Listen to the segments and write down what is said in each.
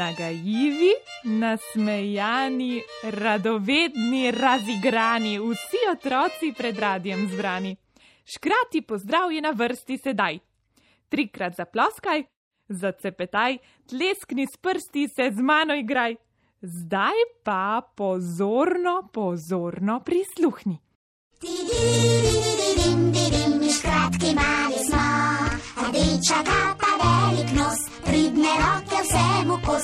Nagajivi, nasmejani, radovedni, razigrani, vsi otroci pred radijem zbrani. Škrati pozdrav je na vrsti sedaj. Trikrat zaploskaj, zacepetaj, tleskni s prsti se z mano igraj. Zdaj pa pozorno, pozorno prisluhni. Škratki mali smo, rdeča kapa, vsemu kos.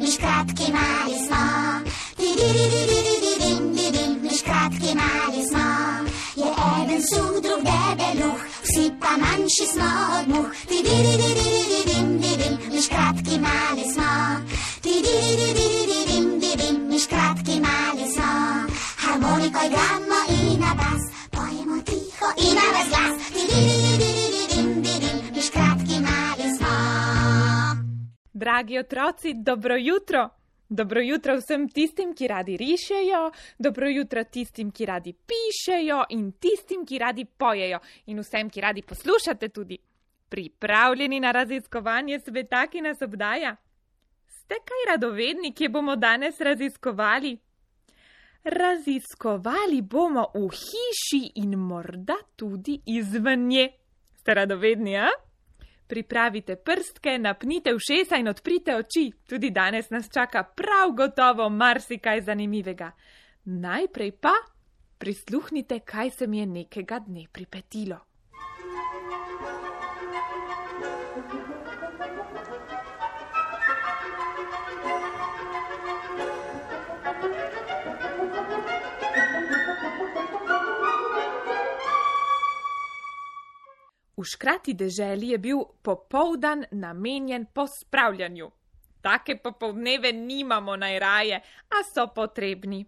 Mi škratki mali smo, mi škratki mali smo. Je eden suh, drug debeluh, vsi pa manjši smo od muh. Mi škratki mali smo, mi škratki mali smo. Harmoniko igramo Dragi otroci, dobro jutro! Dobro jutro vsem tistim, ki radi rišejo, dobro jutro tistim, ki radi pišejo in tistim, ki radi pojejo in vsem, ki radi poslušate tudi. Pripravljeni na raziskovanje sveta, ki nas obdaja? Ste kaj radovedni, kje bomo danes raziskovali? Raziskovali bomo v hiši in morda tudi izven nje. Ste radovedni, a? Pripravite prstke, napnite ušesa in odprite oči. Tudi danes nas čaka prav gotovo marsikaj zanimivega. Najprej pa prisluhnite, kaj se mi je nekega dne pripetilo. V škrati deželi je bil popoldan namenjen pospravljanju. Take popoldneve nimamo najraje, a so potrebni.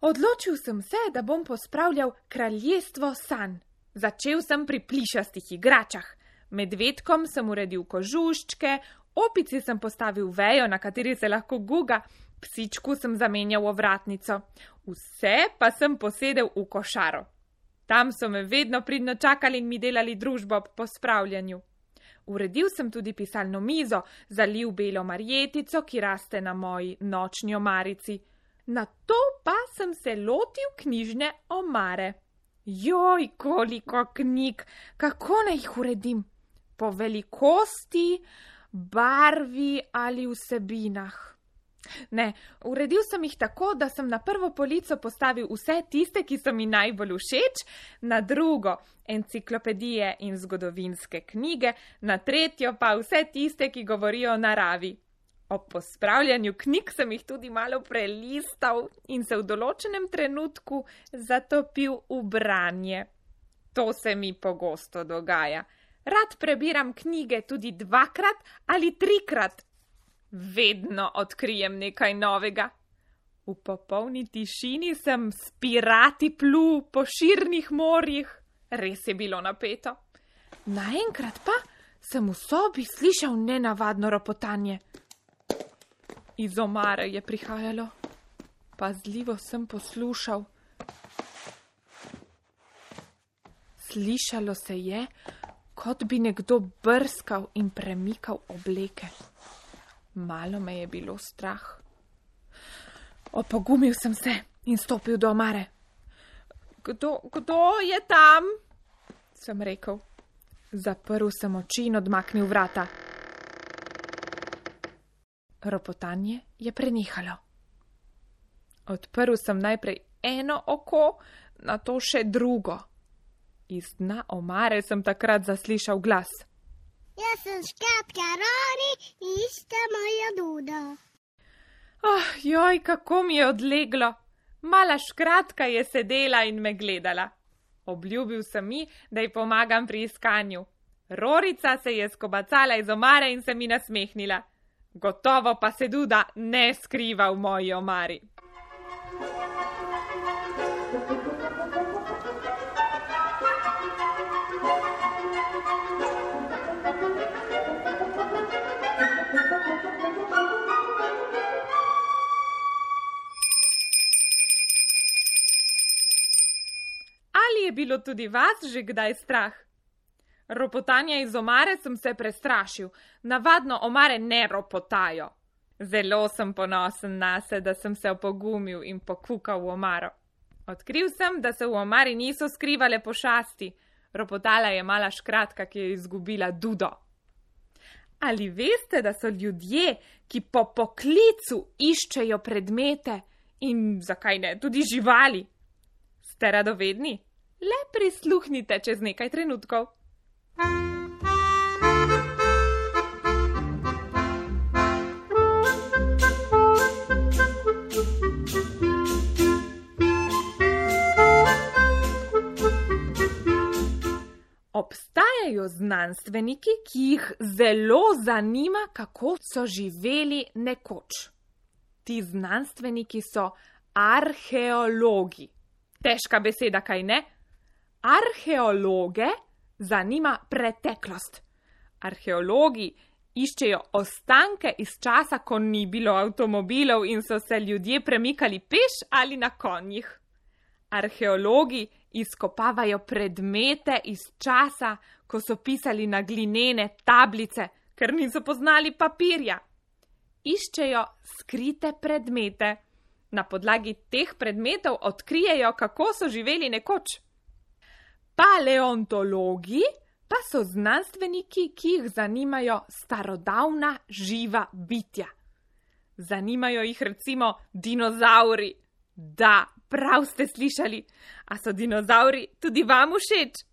Odločil sem se, da bom pospravljal kraljestvo san. Začel sem pri plišastih igračah. Medvedkom sem uredil kožuščke, opici sem postavil vejo, na kateri se lahko guga, psičku sem zamenjal ovratnico. Vse pa sem posedel v košaro. Tam so me vedno pridno čakali in mi delali družbo ob pospravljanju. Uredil sem tudi pisalno mizo, zalil belo marjetico, ki raste na moji nočni omarici. Na to pa sem se lotil knjižne omare. Joj, koliko knjig, kako naj jih uredim? Po velikosti, barvi ali vsebinah. Ne, uredil sem jih tako, da sem na prvo polico postavil vse tiste, ki so mi najbolj všeč, na drugo enciklopedije in zgodovinske knjige, na tretjo pa vse tiste, ki govorijo o naravi. Ob pospravljanju knjig sem jih tudi malo prelistal in se v določenem trenutku zatopil v branje. To se mi pogosto dogaja. Rad prebiram knjige tudi dvakrat ali trikrat, vedno odkrijem nekaj novega. V popolni tišini sem s pirati plul po širnih morjih, res je bilo napeto. Naenkrat pa sem v sobi slišal nenavadno ropotanje. Iz omare je prihajalo, pazljivo sem poslušal. Slišalo se je, kot bi nekdo brskal in premikal obleke. Malo me je bilo strah. Opogumil sem se in stopil do omare. Kdo, kdo je tam? sem rekel. Zaprl sem oči in odmaknil vrata. Ropotanje je prenehalo. Odprl sem najprej eno oko, na to še drugo. Iz dna omare sem takrat zaslišal glas. Jaz sem škratka Rori in ista moja duda. Oh, joj, kako mi je odleglo. Mala škratka je sedela in me gledala. Obljubil sem mi, da ji pomagam pri iskanju. Rorica se je skobacala iz omare in se mi nasmehnila. Gotovo pa se duda ne skriva v moji omari. Ali je bilo tudi vas že kdaj strah? Ropotanja iz omare sem se prestrašil. Navadno omare ne ropotajo. Zelo sem ponosen na se, da sem se opogumil in pokukal v omaro. Odkril sem, da se v omari niso skrivale pošasti. Ropotala je mala škratka, ki je izgubila dudo. Ali veste, da so ljudje, ki po poklicu iščejo predmete in zakaj ne tudi živali? Ste radovedni? Le prisluhnite čez nekaj trenutkov. Obstajajo znanstveniki, ki jih zelo zanima, kako so živeli nekoč. Ti znanstveniki so arheologi. Težka beseda, kaj ne? Arheologe zanima preteklost. Arheologi iščejo ostanke iz časa, ko ni bilo avtomobilov in so se ljudje premikali peš ali na konjih. Arheologi izkopavajo predmete iz časa, ko so pisali na glinene tablice, ker niso poznali papirja. Iščejo skrite predmete. Na podlagi teh predmetov odkrijejo, kako so živeli nekoč. Paleontologi pa so znanstveniki, ki jih zanimajo starodavna živa bitja. Zanimajo jih recimo dinozauri. Da, prav ste slišali, a so dinozauri tudi vam všeč?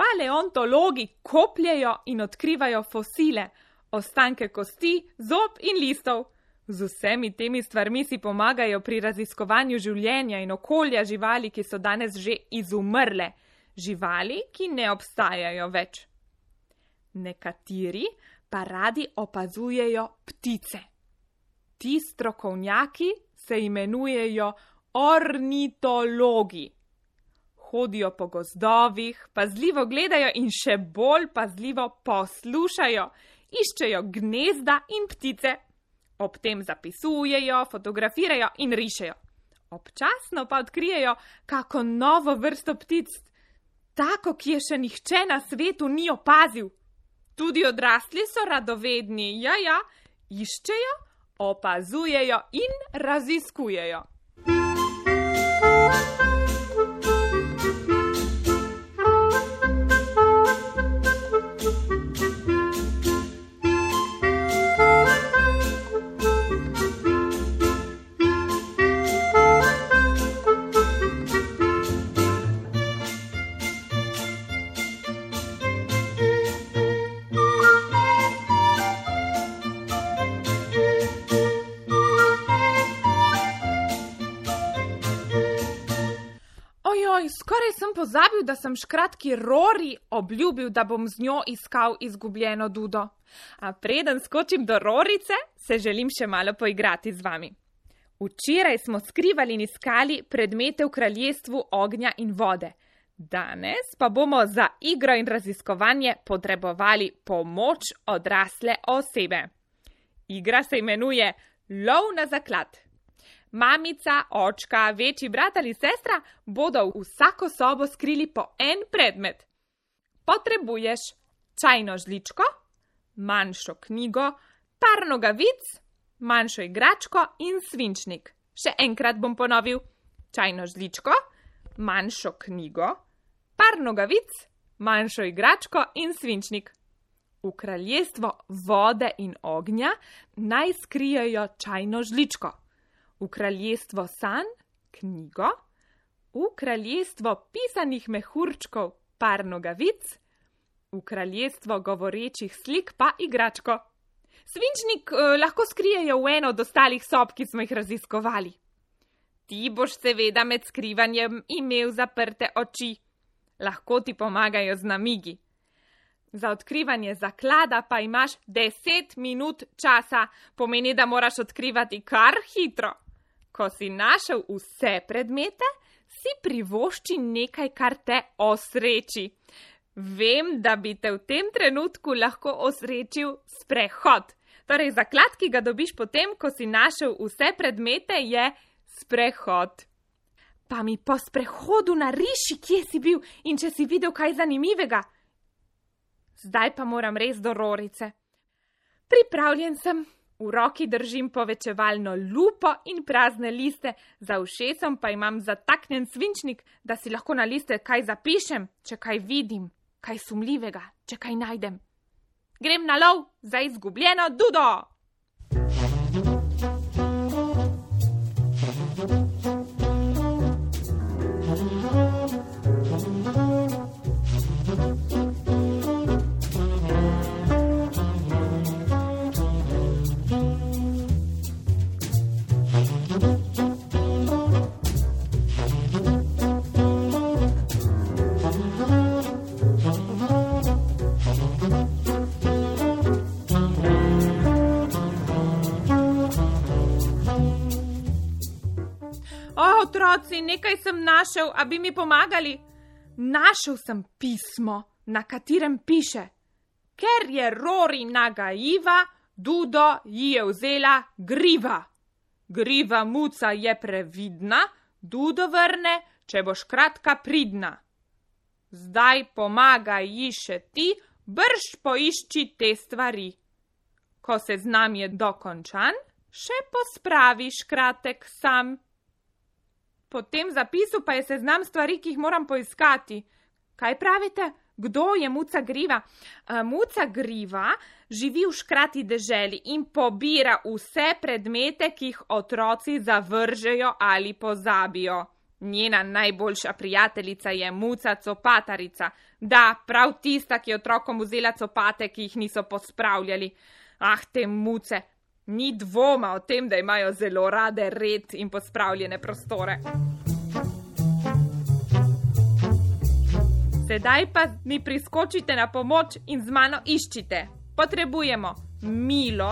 Paleontologi kopljajo in odkrivajo fosile, ostanke kosti, zob in listov. Z vsemi temi stvarmi si pomagajo pri raziskovanju življenja in okolja živali, ki so danes že izumrle, živali, ki ne obstajajo več. Nekateri pa radi opazujejo ptice. Ti strokovnjaki se imenujejo ornitologi. Hodijo po gozdovih, pazljivo gledajo in še bolj pazljivo poslušajo, iščejo gnezda in ptice. Ob tem zapisujejo, fotografirajo in rišejo. Občasno pa odkrijejo kako novo vrsto ptic, tako, ki je še nihče na svetu ni opazil. Tudi odrasli so radovedni, ja, ja, iščejo, opazujejo in raziskujejo. Ojoj, da sem škratki Rori obljubil, da bom z njo iskal izgubljeno dudo. A preden skočim do Rorice, se želim še malo poigrati z vami. Včeraj smo skrivali in iskali predmete v kraljestvu ognja in vode. Danes pa bomo za igro in raziskovanje potrebovali pomoč odrasle osebe. Igra se imenuje Lov na zaklad. Mamica, očka, večji brat ali sestra bodo v vsako sobo skrili po en predmet. Potrebuješ čajno žličko, manjšo knjigo, par nogavic, manjšo igračko in svinčnik. Še enkrat bom ponovil: čajno žličko, manjšo knjigo, par nogavic, manjšo igračko in svinčnik. V kraljestvo vode in ognja naj skrijejo čajno žličko v kraljestvo sanj knjigo, v kraljestvo pisanih mehurčkov par nogavic, v kraljestvo govorečih slik pa igračko. Svinčnik eh, lahko skrijejo v eno od ostalih sob, ki smo jih raziskovali. Ti boš seveda med skrivanjem imel zaprte oči. Lahko ti pomagajo z namigi. Za odkrivanje zaklada pa imaš 10 minut časa, pomeni, da moraš odkrivati kar hitro. Ko si našel vse predmete, si privošči nekaj, kar te osreči. Vem, da bi te v tem trenutku lahko osrečil sprehod. Torej, zaklad, ki ga dobiš potem, ko si našel vse predmete, je sprehod. Pa mi po sprehodu nariši, kje si bil in če si videl kaj zanimivega. zdaj pa moram res do Rorice. Pripravljen sem, v roki držim povečevalno lupo in prazne liste, za ušesom pa imam zataknjen svinčnik, da si lahko na liste kaj zapišem, če kaj vidim, kaj sumljivega, če kaj najdem. Grem na lov za izgubljeno dudo! Otroci, nekaj sem našel, a bi mi pomagali. Našel sem pismo, na katerem piše: Ker je Rori nagaiva, Dudo ji je vzela griva. Griva muca je previdna, Dudo vrne, če boš kratka pridna. Zdaj pomagaj ji še ti, brž poišči te stvari. Ko se znam je dokončan, še pospraviš kratek sam. Po tem zapisu pa je seznam stvari, ki jih moram poiskati. Kaj pravite? Kdo je muca griva? Uh, muca griva živi v škrati deželi in pobira vse predmete, ki jih otroci zavržejo ali pozabijo. Njena najboljša prijateljica je muca copatarica. Da, prav tista, ki je otrokom vzela copate, ki jih niso pospravljali. Ah, te muce, ni dvoma o tem, da imajo zelo rade red in pospravljene prostore. Sedaj pa mi priskočite na pomoč in z mano iščite. Potrebujemo milo,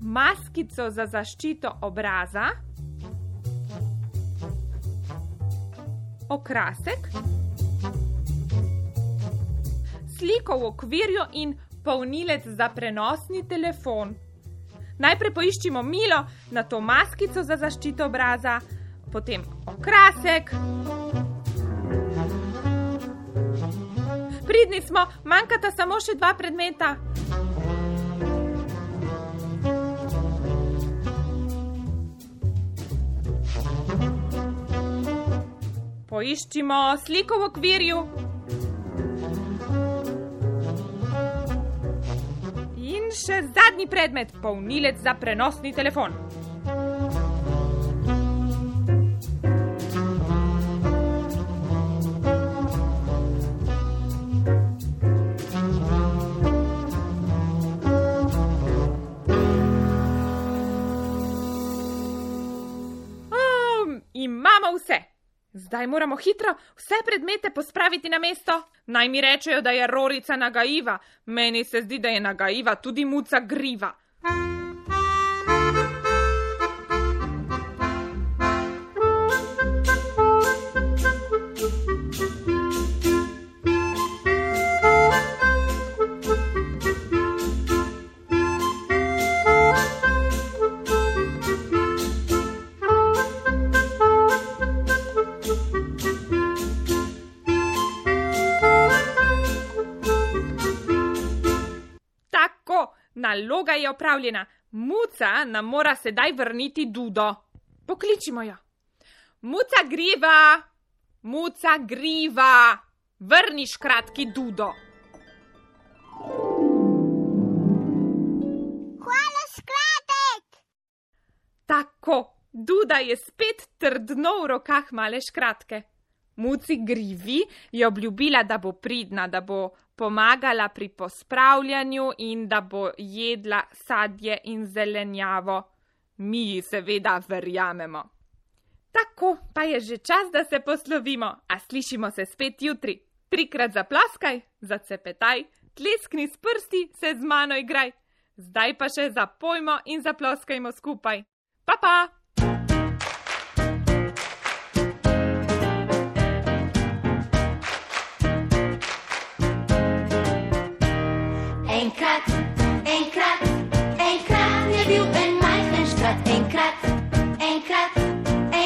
maskico za zaščito obraza, okrasek, sliko v okvirju in polnilec za prenosni telefon. Najprej poiščimo milo na to maskico za zaščito obraza, potem okrasek. Pridni smo, manjkata samo še dva predmeta. Poiščimo sliko v okvirju. Še zadnji predmet, polnilec za prenosni telefon. Zdaj moramo hitro vse predmete pospraviti na mesto. Naj mi rečejo, da je Rorica nagaiva. Meni se zdi, da je nagaiva tudi muca griva. Je opravljena. Muca nam mora sedaj vrniti Dudo. Pokličimo jo. Muca griva, muca griva, vrniš kratki Dudo. Hvala, skratek! Tako, Duda je spet trdno v rokah male škratke. Muci grivi je obljubila, da bo pridna, da bo pomagala pri pospravljanju in da bo jedla sadje in zelenjavo. Mi ji seveda verjamemo. Tako pa je že čas, da se poslovimo, a slišimo se spet jutri. Trikrat zaploskaj, zacepetaj, tleskni s prsti, se z mano igraj. Zdaj pa še zapojmo in zaploskajmo skupaj. Pa pa!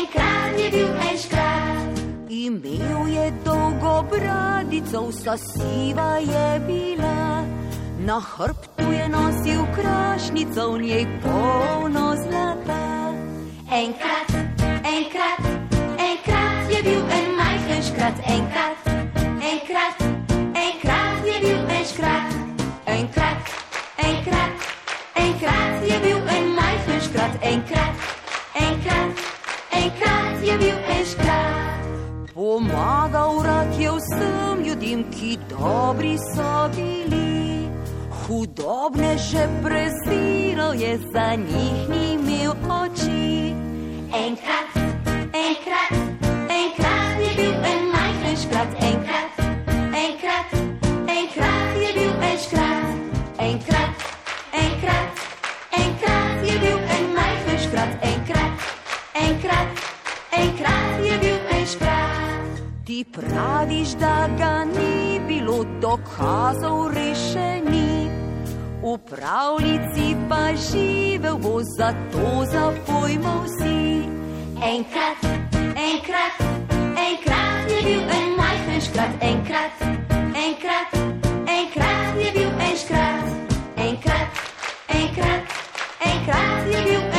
Enkrat, je bil en škrat. bradico vsa siva je bila. Na hrbtu je nosil krašnico, v njej polno zlata. Enkrat, enkrat, enkrat je bil en majhen škrat, enkrat, enkrat, enkrat je bil en škrat, enkrat, enkrat, enkrat je bil en majhen škrat, enkrat, enkrat, enkrat je bil en škrat. Pomagal rad je vsem ljudem, ki dobri so bili. Hudobne že preziral je, za njih ni imel oči. Enkrat, enkrat, enkrat je bil en majhen škrat, enkrat, enkrat, enkrat je bil večkrat. Ti praviš, da ga ni bilo dokazov rešeni, v pravljici pa živel bo zato za pojmov si. Enkrat, enkrat, enkrat je bil en majhen škrat, enkrat, enkrat, enkrat je bil en škrat, enkrat, enkrat, enkrat je bil en škrat.